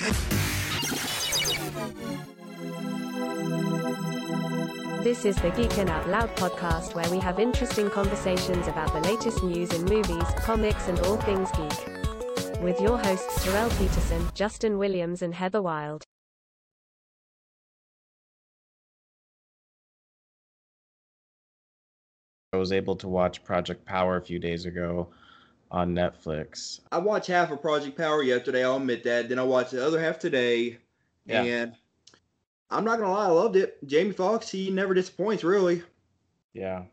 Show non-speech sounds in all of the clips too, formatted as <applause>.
This is the Geekin' Out Loud podcast where we have interesting conversations about the latest news in movies, comics, and all things geek. With your hosts Terrell Peterson, Justin Williams, and Heather Wild. I was able to watch Project Power a few days ago on Netflix. I watched half of Project Power yesterday. I'll admit that. Then I watched the other half today, Yeah. and I'm not gonna lie, I loved it. Jamie Foxx, he never disappoints, really. Yeah.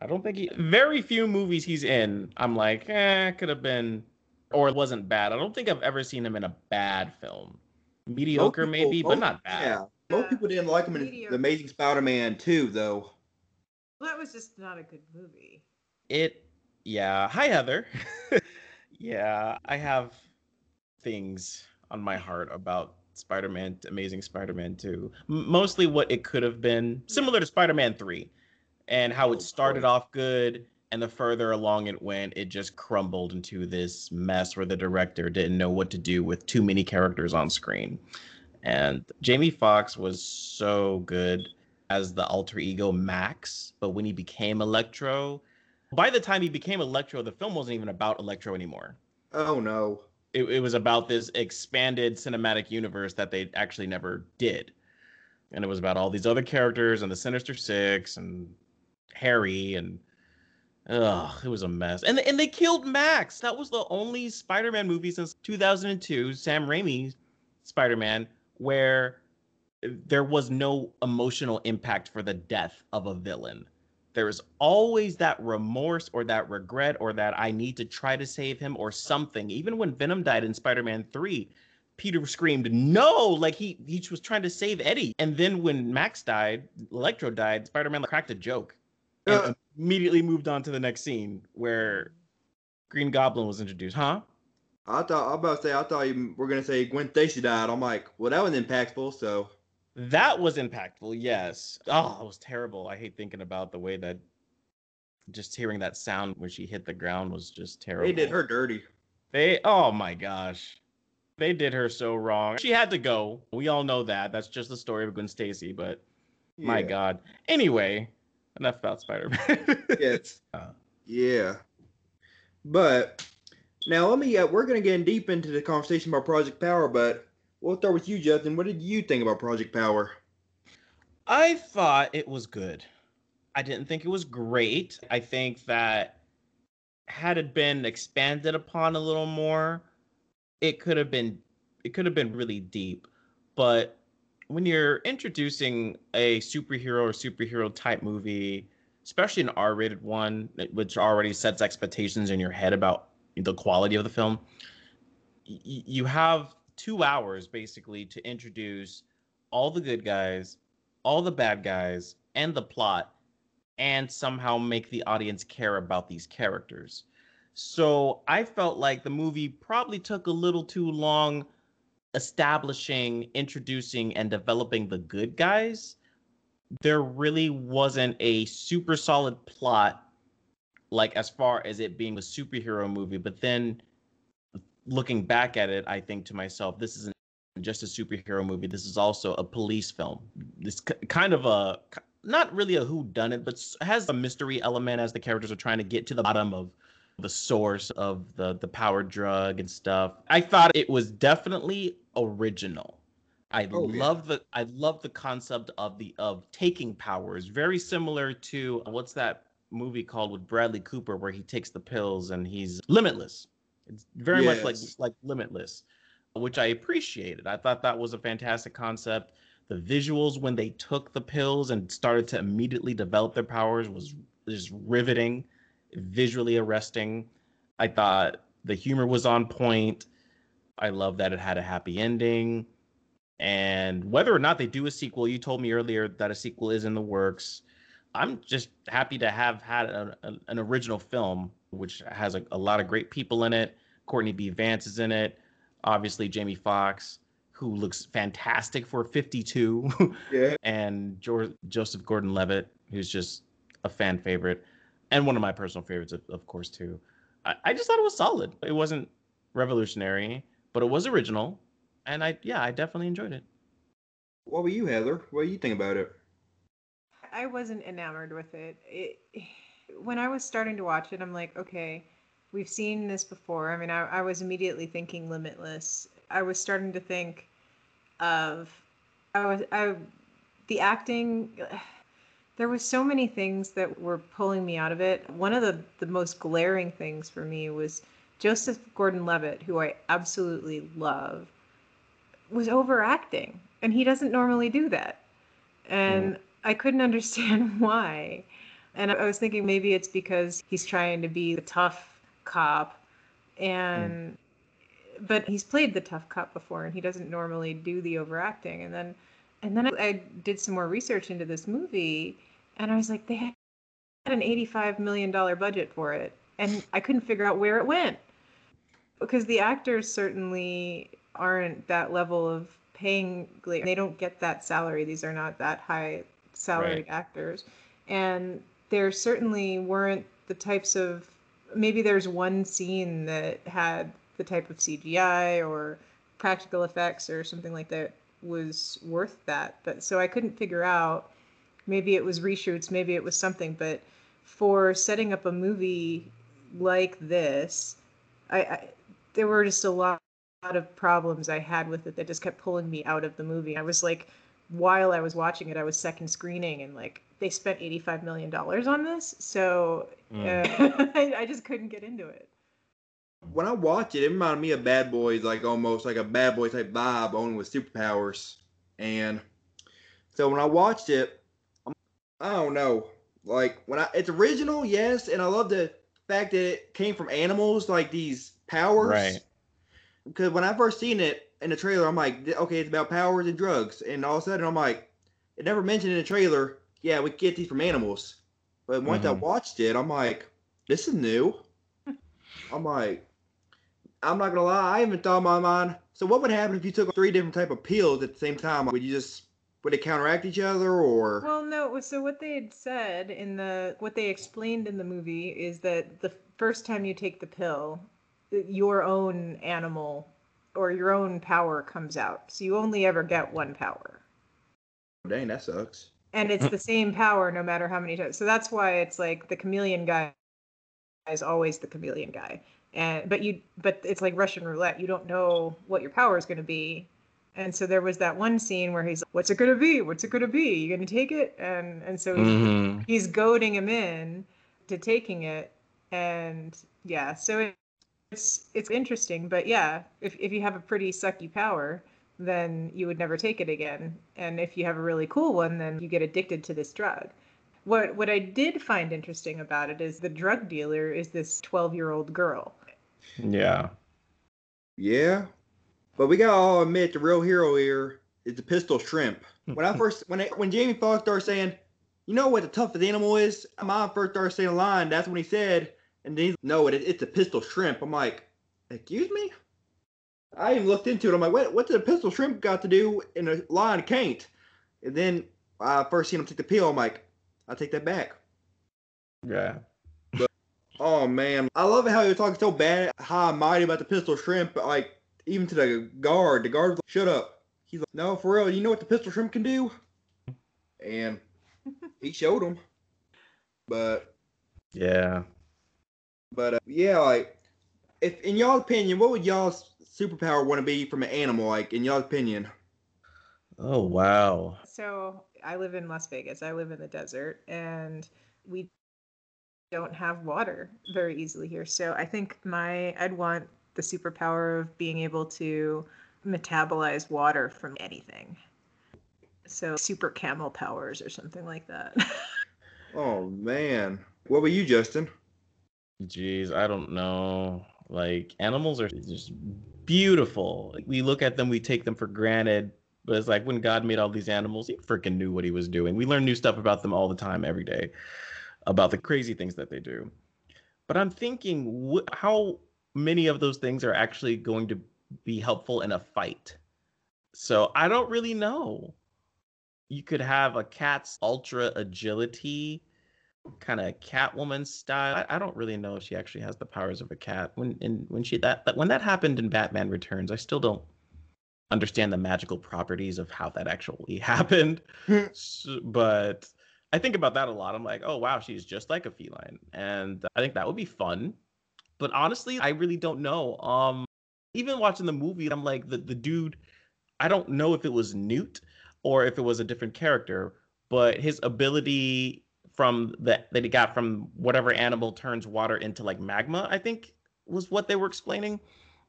I don't think he very few movies he's in. I'm like, eh, could have been or it wasn't bad. I don't think I've ever seen him in a bad film. Mediocre people- maybe, but not bad. Yeah, most people didn't like him in Mediocre. The Amazing Spider-Man 2, though. Well, that was just not a good movie. It yeah. Hi Heather. <laughs> yeah, I have things on my heart about Spider-Man Amazing Spider-Man 2. M- mostly what it could have been, similar to Spider-Man 3 and how Oh, it started off good and the further along it went, it just crumbled into this mess where the director didn't know what to do with too many characters on screen. And Jamie Foxx was so good as the alter ego Max, but when he became Electro, by the time he became Electro, the film wasn't even about Electro anymore. Oh no. It, it was about this expanded cinematic universe that they actually never did. And it was about all these other characters and the Sinister Six and Harry and ugh, it was a mess. And and they killed Max. That was the only Spider-Man movie since 2002, Sam Raimi's Spider-Man, where there was no emotional impact for the death of a villain. There is always that remorse or that regret or that I need to try to save him or something. Even when Venom died in Spider-Man 3, Peter screamed no, like he he was trying to save Eddie. And then when Max died, Electro died, Spider-Man cracked a joke and Uh. immediately moved on to the next scene where Green Goblin was introduced. Huh? I thought I was about to say I thought you were gonna say Gwen Stacy died. I'm like, well, that was impactful. So That was impactful, yes. Oh, it was terrible. I hate thinking about the way that just hearing that sound when she hit the ground was just terrible. they did her dirty. They oh my gosh. They did her so wrong. She had to go. We all know that. That's just the story of Gwen Stacy, but my god. Anyway, enough about Spider-Man. <laughs> Yes. Uh. Yeah. But now let me. Uh, we're gonna get deep into the conversation about Project Power, but we'll start with you, Justin. What did you think about Project Power? I thought it was good. I didn't think it was great. I think that had it been expanded upon a little more, it could have been it could have been really deep. But when you're introducing a superhero or superhero type movie, especially an R-rated one, which already sets expectations in your head about the quality of the film, you have two hours basically to introduce all the good guys, all the bad guys, and the plot, and somehow make the audience care about these characters. So I felt like the movie probably took a little too long establishing, introducing, and developing the good guys. There really wasn't a super solid plot, like as far as it being a superhero movie. But then looking back at it, I think to myself, this isn't just a superhero movie. This is also a police film. This kind of a not really a who done it, but has a mystery element as the characters are trying to get to the bottom of the source of the the power drug and stuff. I thought it was definitely original. I Oh, yeah. love the I love the concept of the of taking powers. Very similar to what's that movie called with Bradley Cooper where he takes the pills and he's limitless. It's very much like like limitless, which I appreciated. I thought that was a fantastic concept. The visuals when they took the pills and started to immediately develop their powers was just riveting, visually arresting. I thought the humor was on point. I love that it had a happy ending. And whether or not they do a sequel, you told me earlier that a sequel is in the works. I'm just happy to have had a, a- an original film, which has a, a lot of great people in it. Courtney B. Vance is in it. Obviously, Jamie Foxx, who looks fantastic for 52, <laughs> Yeah. and jo- Joseph Gordon-Levitt, who's just a fan favorite, and one of my personal favorites, of, of course, too. I, I just thought it was solid. It wasn't revolutionary, but it was original. and I yeah, I definitely enjoyed it. What were you, Heather? What do you think about it? I wasn't enamored with it. it. When I was starting to watch it, I'm like, okay, we've seen this before. I mean, I, I was immediately thinking Limitless. I was starting to think of, I was, I, the acting. <sighs> There was so many things that were pulling me out of it. One of the the most glaring things for me was Joseph Gordon-Levitt, who I absolutely love, was overacting, and he doesn't normally do that. And mm. I couldn't <laughs> understand why. And I was thinking maybe it's because he's trying to be the tough cop and mm. but he's played the tough cop before and he doesn't normally do the overacting. And then and then I, I did some more research into this movie and I was like they had an 85 million dollar budget for it. And I couldn't figure out where it went. Because the actors certainly aren't that level of paying they don't get that salary. These are not that high salaried right. actors. And there certainly weren't the types of maybe there's one scene that had the type of CGI or practical effects or something like that was worth that but so I couldn't figure out maybe it was reshoots maybe it was something but for setting up a movie like this I, I there were just a lot, lot of problems I had with it that just kept pulling me out of the movie. I was like, while I was watching it, I was second screening and like they spent $85 million on this. So mm. uh, <laughs> I, I just couldn't get into it. When I watched it, it reminded me of Bad Boys, like almost like a Bad Boy type vibe, only with superpowers. And so when I watched it, I don't know. Like when I, it's original, yes, and I love the fact that it came from animals, like these powers. Right. Because when I first seen it in the trailer, I'm like, okay, it's about powers and drugs, and all of a sudden I'm like, it never mentioned in the trailer. Yeah, we get these from animals, but once mm-hmm. I watched it, I'm like, this is new. <laughs> I'm like, I'm not gonna lie, I haven't thought in my mind. So what would happen if you took three different type of pills at the same time? Would you just would they counteract each other or well no so what they had said in the what they explained in the movie is that the first time you take the pill your own animal or your own power comes out. So you only ever get one power. Dang, that sucks. And it's the same power no matter how many times. So that's why it's like the chameleon guy is always the chameleon guy. And but you but it's like Russian roulette. You don't know what your power is going to be. And so there was that one scene where he's like, "What's it going to be? What's it going to be? You going to take it?" And and so mm-hmm. he's goading him in to taking it. And yeah, so it, it's it's interesting, but yeah, if if you have a pretty sucky power, then you would never take it again. And if you have a really cool one, then you get addicted to this drug. What what I did find interesting about it is the drug dealer is this 12-year-old girl. Yeah. Yeah. But we gotta all admit the real hero here is the pistol shrimp. <laughs> When I first when I, when Jamie Foxx started saying, you know what the toughest animal is? My first started saying a line, that's when he said, and then he's, no, it, it's a pistol shrimp. I'm like, excuse me? I even looked into it. I'm like, what, what did a pistol shrimp got to do in a lion can't? And then I first seen him take the pill. I'm like, I take that back. Yeah. But, oh man, I love how you're talking so bad, high and mighty about the pistol shrimp. But like, even to the guard, the guard's like, shut up. He's like, no, for real. You know what the pistol shrimp can do? And he showed him. But yeah, but uh, yeah, like, if in y'all opinion, what would y'all's superpower want to be from an animal? Like, in y'all's opinion? Oh wow. So I live in Las Vegas. I live in the desert, and we don't have water very easily here. So I think my I'd want the superpower of being able to metabolize water from anything. So super camel powers or something like that. <laughs> oh man. What about you, Justin? Jeez, I don't know. Like animals are just beautiful. We look at them, we take them for granted. But it's like when God made all these animals, he freaking knew what he was doing. We learn new stuff about them all the time, every day, about the crazy things that they do. But I'm thinking, wh- how many of those things are actually going to be helpful in a fight? So I don't really know. You could have a cat's ultra agility kind of Catwoman style. I, I, don't really know if she actually has the powers of a cat. When and when she that when that happened in Batman Returns, I still don't understand the magical properties of how that actually <laughs> happened. <laughs> So- but I think about that a lot. I'm like, oh wow, she's just like a feline, and I think that would be fun. But honestly, I really don't know. Um, even watching the movie, I'm like, the the dude, I don't know if it was Newt or if it was a different character, but his ability from that that he got from whatever animal turns water into like magma, I think was what they were explaining.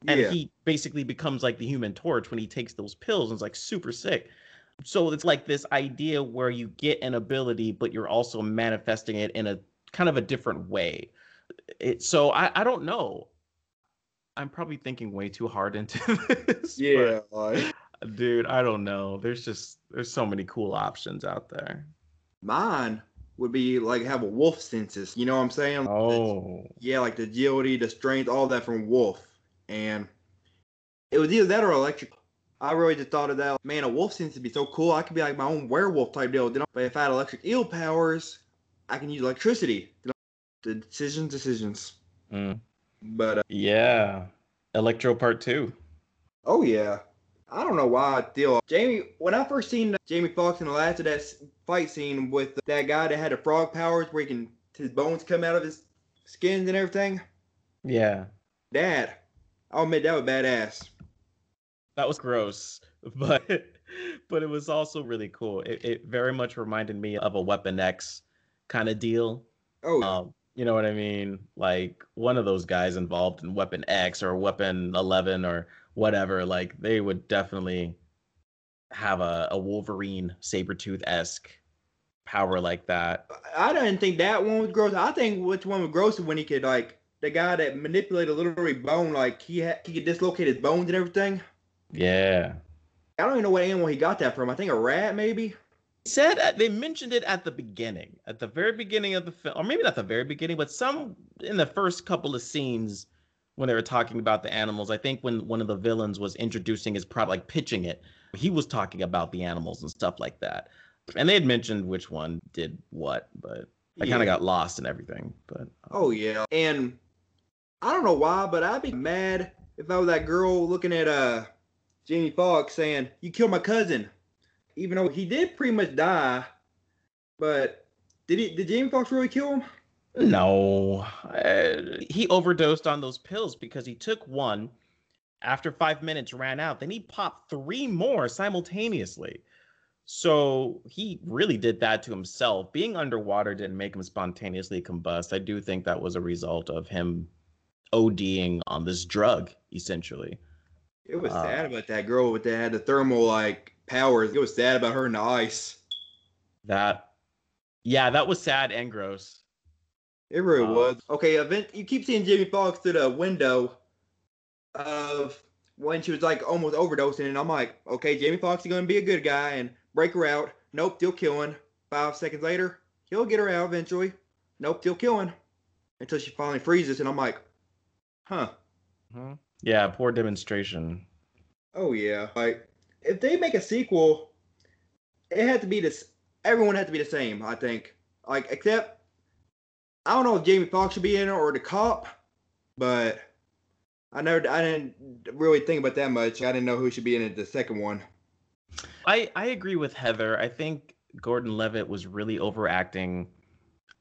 And yeah. he basically becomes like the human torch when he takes those pills and it's like super sick. So it's like this idea where you get an ability, but you're also manifesting it in a kind of a different way. It, so I, I don't know. I'm probably thinking way too hard into <laughs> this. yeah. Like, dude, I don't know. There's just there's so many cool options out there. mine would be like have a wolf senses. You know what I'm saying? Oh, Yeah, like the agility, the strength, all that from wolf. And it was either that or electric. I really just thought of that. Man, a wolf sense would be so cool. I could be like my own werewolf type deal. Then- But if I had electric eel powers, I can use electricity. The decisions, decisions. Mm. But uh, yeah. Electro Part Two. oh yeah, I don't know why I feel Jamie. When I first seen Jamie Foxx in the last of that fight scene with that guy that had the frog powers, where he can his bones come out of his skins and everything. Yeah, Dad, I'll admit that was badass. that was gross, <laughs> but but it was also really cool. It, it very much reminded me of a Weapon X kind of deal. Oh, yeah. Um, you know what I mean? Like one of those guys involved in Weapon X or Weapon Eleven or whatever. Like they would definitely have a, a Wolverine Sabretooth esque power like that. I didn't think that one was gross. I think which one was gross is when he could like the guy that manipulated literary bone, like he had, he could dislocate his bones and everything. Yeah. I don't even know what animal he got that from. I think a rat maybe. said at, they mentioned it at the beginning, at the very beginning of the film, or maybe not the very beginning, but some in the first couple of scenes when they were talking about the animals. I think when one of the villains was introducing his product, like pitching it, he was talking about the animals and stuff like that. And they had mentioned which one did what, but I kind of got lost in everything. But Oh yeah, and I don't know why, but I'd be mad if I was that girl looking at uh Jamie Foxx saying, "You killed my cousin," even though he did pretty much die. But did he? Did Jamie Foxx really kill him? No, uh, he overdosed on those pills because he took one. After five minutes, ran out. Then he popped three more simultaneously. So he really did that to himself. Being underwater didn't make him spontaneously combust. I do think that was a result of him ODing on this drug, essentially. It was Uh, sad about that girl with that had the thermal like powers. It was sad about her in the ice. That, yeah, that was sad and gross. It really Uh, was. Okay, event. You keep seeing Jamie Foxx through the window of when she was like almost overdosing, and I'm like, okay, Jamie Foxx is gonna be a good guy and break her out. Nope, still killing. Five seconds later, he'll get her out eventually. Nope, still killing. Until she finally freezes, and I'm like, huh. Mhm. Yeah, poor demonstration. Oh yeah. Like if they make a sequel, it had to be this. Everyone had to be the same. I think. Like except, I don't know if Jamie Foxx should be in it or the cop, but I never. I didn't really think about that much. I didn't know who should be in it. The second one. I I agree with Heather. I think Gordon Levitt was really overacting.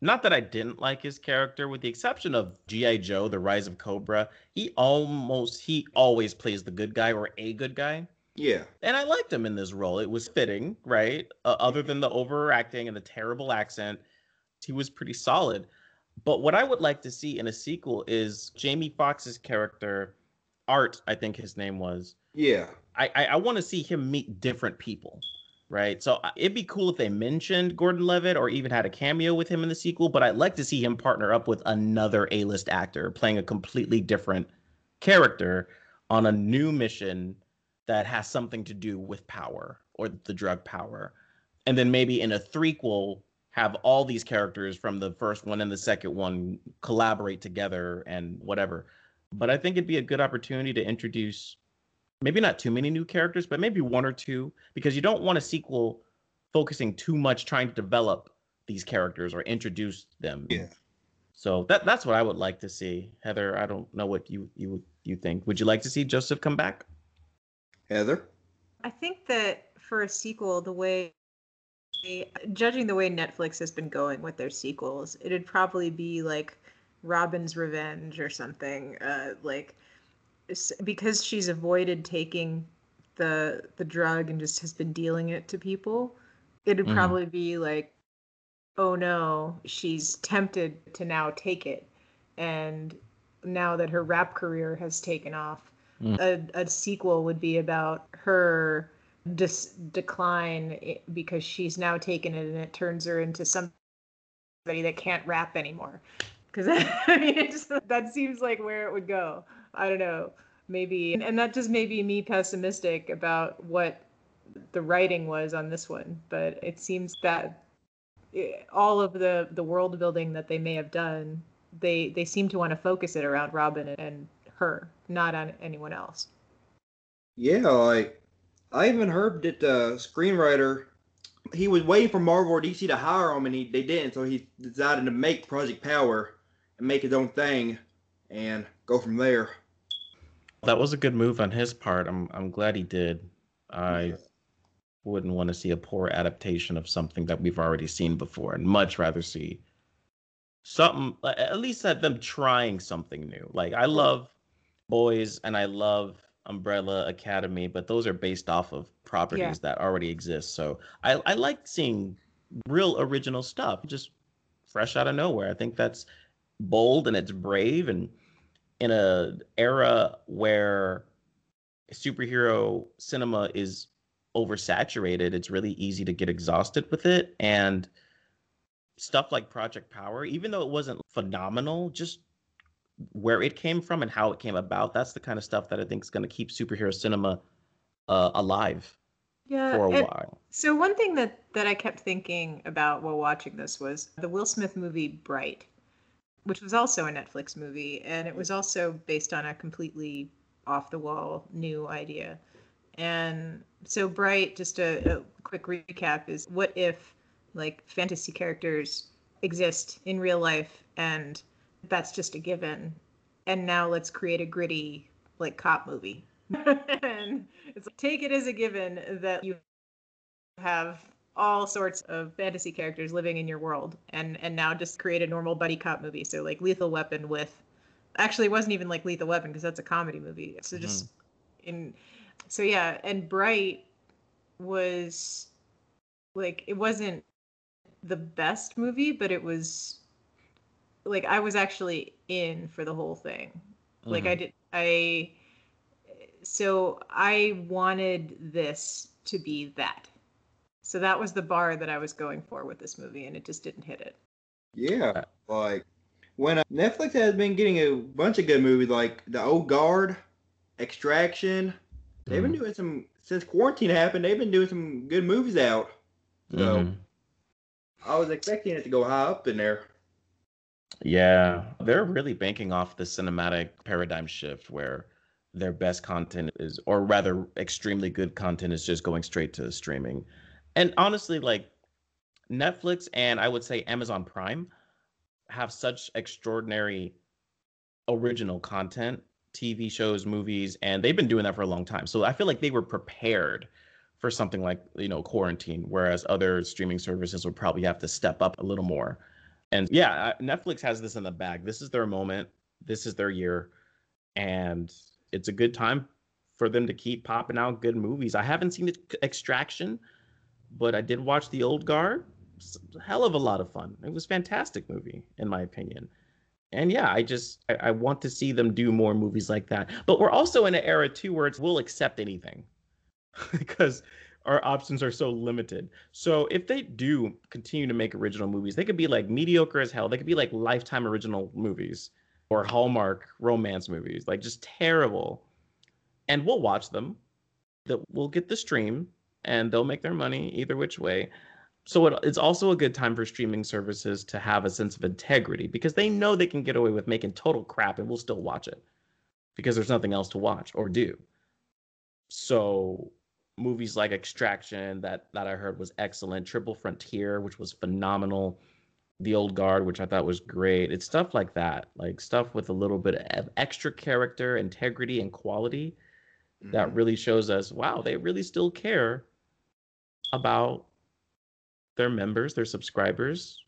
Not that I didn't like his character, with the exception of GI Joe: The Rise of Cobra. He almost he always plays the good guy or a good guy, Yeah. and I liked him in this role. It was fitting, right? Uh, other than the overacting and the terrible accent, he was pretty solid. But what I would like to see in a sequel is Jamie Foxx's character, Art. I think his name was. Yeah. I I, I want to see him meet different people, right? So uh, it'd be cool if they mentioned Gordon Levitt or even had a cameo with him in the sequel. But I'd like to see him partner up with another A-list actor playing a completely different character on a new mission that has something to do with power or the drug power, and then maybe in a threequel have all these characters from the first one and the second one collaborate together and whatever. But I think it'd be a good opportunity to introduce maybe not too many new characters, but maybe one or two, because you don't want a sequel focusing too much trying to develop these characters or introduce them. Yeah. So that that's what I would like to see. Heather, I don't know what you you you think. Would you like to see Joseph come back? Heather. I think that for a sequel, the way judging the way Netflix has been going with their sequels, it'd probably be like Robin's Revenge or something. Uh, like because she's avoided taking the the drug and just has been dealing it to people, it'd mm. probably be like, oh no, she's tempted to now take it, and now that her rap career has taken off, mm. a, a sequel would be about her dis- decline because she's now taken it and it turns her into somebody that can't rap anymore. Because <laughs> I mean, it just, that seems like where it would go. I don't know. Maybe, and that just may be me pessimistic about what the writing was on this one, but it seems that eh, all of the the world building that they may have done, they they seem to want to focus it around Robin and her, not on anyone else. Yeah, like I even heard that the screenwriter he was waiting for Marvel or DC to hire him, and he, they didn't. So he decided to make Project Power and make his own thing, and go from there. That was a good move on his part. I'm I'm glad he did. I wouldn't want to see a poor adaptation of something that we've already seen before, and much rather see something at least at them trying something new. Like I love boys and I love Umbrella Academy, but those are based off of properties yeah. that already exist. So I, I like seeing real original stuff, just fresh out of nowhere. I think that's bold and it's brave and in a era where superhero cinema is oversaturated, it's really easy to get exhausted with it. And stuff like Project Power, even though it wasn't phenomenal, just where it came from and how it came about. That's the kind of stuff that I think is going to keep superhero cinema uh, alive yeah, for a while. So one thing that that I kept thinking about while watching this was the Will Smith movie Bright, which was also a Netflix movie, and it was also based on a completely off the wall new idea. And so Bright, just a, a quick recap, is what if like fantasy characters exist in real life and that's just a given. And now let's create a gritty like cop movie. <laughs> and it's like, take it as a given that you have all sorts of fantasy characters living in your world and and now just create a normal buddy cop movie so like lethal weapon with actually it wasn't even like lethal weapon because that's a comedy movie so just mm-hmm. in so yeah and bright was like it wasn't the best movie but it was like I was actually in for the whole thing. Mm-hmm. Like I mm-hmm. did I so I wanted this to be that. So that was the bar that I was going for with this movie and it just didn't hit it. Yeah, like when uh, Netflix has been getting a bunch of good movies like The Old Guard, Extraction. They've mm-hmm. been doing some since quarantine happened. They've been doing some good movies out. So mm-hmm. I was expecting it to go high up in there. Yeah, they're really banking off the cinematic paradigm shift where their best content is, or rather, extremely good content is just going straight to streaming. And honestly, like Netflix and I would say Amazon Prime have such extraordinary original content, TV shows, movies, and they've been doing that for a long time. So I feel like they were prepared for something like, you know, quarantine, whereas other streaming services would probably have to step up a little more and yeah, Netflix has this in the bag. This is their moment. This is their year. And it's a good time for them to keep popping out good movies. I haven't seen Extraction, but I did watch The Old Guard. hell of a lot of fun. It was fantastic movie, in my opinion. And yeah, I just I, I want to see them do more movies like that. But we're also in an era too where it's we'll accept anything. <laughs> because our options are so limited. So if they do continue to make original movies, they could be like mediocre as hell. They could be like lifetime original movies or Hallmark romance movies, like just terrible. And we'll watch them. That we'll get the stream and they'll make their money either which way. So it, it's also a good time for streaming services to have a sense of integrity because they know they can get away with making total crap and we'll still watch it because there's nothing else to watch or do. So movies like Extraction that that I heard was excellent, Triple Frontier, which was phenomenal, The Old Guard, which I thought was great. It's stuff like that, like stuff with a little bit of extra character, integrity, and quality that Mhm. really shows us wow they really still care about their members their subscribers.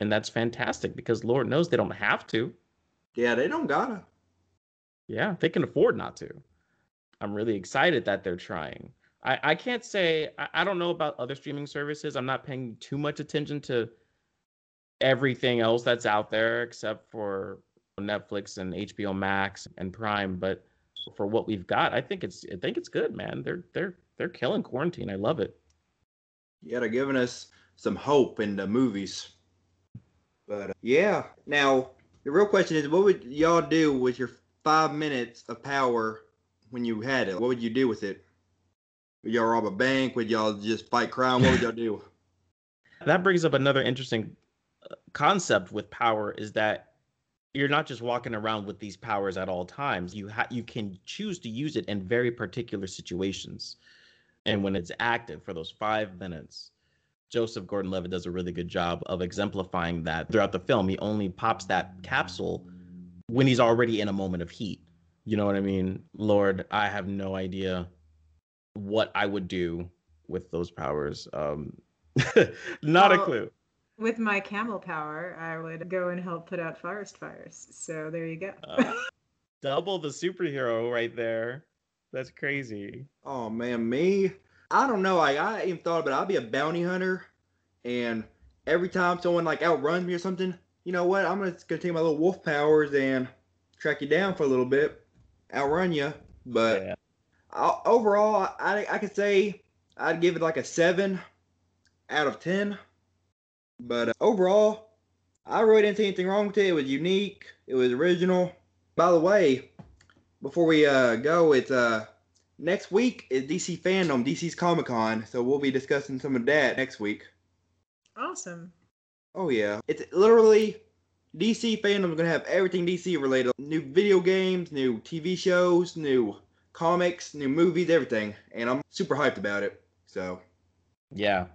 And that's fantastic because lord knows they don't have to. Yeah, they don't gotta. yeah they can afford not to. I'm really excited that they're trying. I, I can't say I, I don't know about other streaming services. I'm not paying too much attention to everything else that's out there except for netflix and hbo max and prime but for what we've got i think it's i think it's good man. They're they're they're killing quarantine. I love it Yeah, they're giving us some hope in the movies. But uh, yeah, now the real question is, what would y'all do with your five minutes of power when you had it? What would you do with it? Would y'all rob a bank? Would y'all just fight crime? What would y'all do? <laughs> that brings up another interesting uh, concept with power is that you're not just walking around with these powers at all times you ha- you can choose to use it in very particular situations and when it's active for those 5 minutes Joseph Gordon-Levitt does a really good job of exemplifying that throughout the film he only pops that capsule when he's already in a moment of heat you know what i mean lord i have no idea what i would do with those powers um <laughs> not a clue With my camel power, I would go and help put out forest fires. So there you go. Uh, double the superhero right there. That's crazy. Oh man, me? I don't know. Like I even thought about it. I'd be a bounty hunter, and every time someone like outruns me or something, you know what? I'm just gonna take my little wolf powers and track you down for a little bit, outrun you. But yeah. I, overall, I I could say I'd give it like a seven out of ten. But uh, overall, I really didn't see anything wrong with it. It was unique. It was original. By the way, before we uh, go, it's uh next week is DC Fandom, DC's Comic Con. So we'll be discussing some of that next week. Awesome. Oh yeah, it's literally DC Fandom is gonna have everything DC related. New video games, new TV shows, new comics, new movies, everything, and I'm super hyped about it. So Yeah.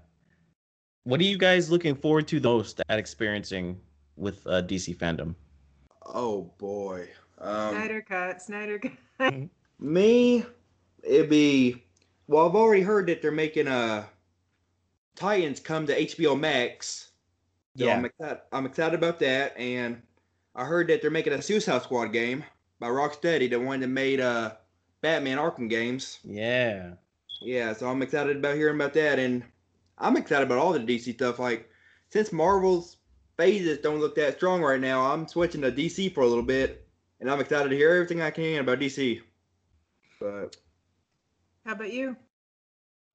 What are you guys looking forward to the most at experiencing with uh, DC fandom? oh boy, um, Snyder cut. Snyder cut. me, it'd be well. I've already heard that they're making a Titans come to HBO Max. So I'm excited. I'm excited about that, and I heard that they're making a Suicide Squad game by Rocksteady, the one that made uh Batman Arkham games. Yeah. Yeah, so I'm excited about hearing about that, and I'm excited about all the DC stuff. Like, since Marvel's phases don't look that strong right now, I'm switching to DC for a little bit, and I'm excited to hear everything I can about DC. But How about you?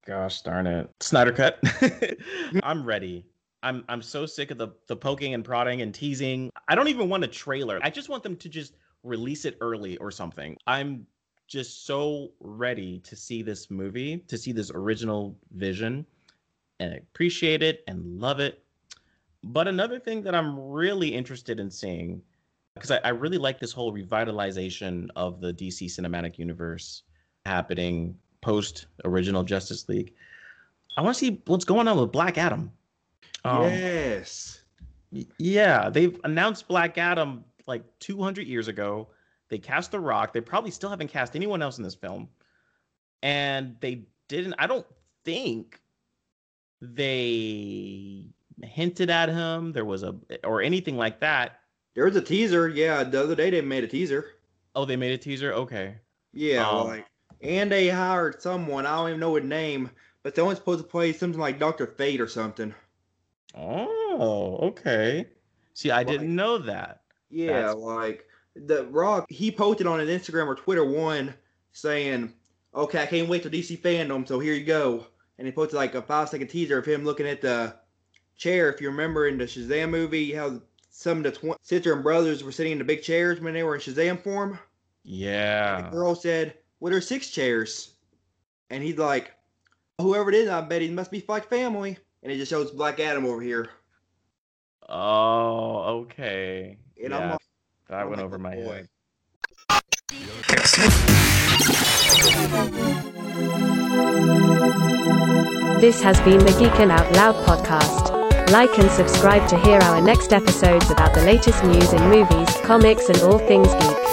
Gosh darn it. Snyder cut. <laughs> I'm ready. I'm I'm so sick of the the poking and prodding and teasing. I don't even want a trailer. I just want them to just release it early or something. I'm just so ready to see this movie, to see this original vision and appreciate it and love it. But another thing that I'm really interested in seeing, because I, I really like this whole revitalization of the DC cinematic universe happening post original Justice League. I want to see what's going on with Black Adam. Um, yes, yeah, they've announced Black Adam like 200 years ago. They cast The Rock. They probably still haven't cast anyone else in this film. And they didn't, I don't think they hinted at him. There was a, or anything like that. There was a teaser. Yeah, the other day they made a teaser. Oh, they made a teaser? Okay. Yeah, Um, like, and they hired someone. I don't even know his name, but someone's supposed to play something like Doctor Fate or something. Oh, okay. See, I Like- didn't know that. Yeah, That's- like the Rock, he posted on his Instagram or Twitter one saying, "Okay, I can't wait till DC fandom, so here you go." And he posted like a five second teaser of him looking at the chair. If you remember in the Shazam movie, how some of the tw- sister and brothers were sitting in the big chairs when they were in Shazam form. Yeah. The girl said, "Well, there's six chairs," and he's like, "Whoever it is, I bet he must be like family." And it just shows Black Adam over here, Oh, okay. and yeah, I'm like, that I'm went like, over my boy. head. This has been the Geekin' Out Loud podcast. Like and subscribe to hear our next episodes about the latest news in movies, comics, and all things geek.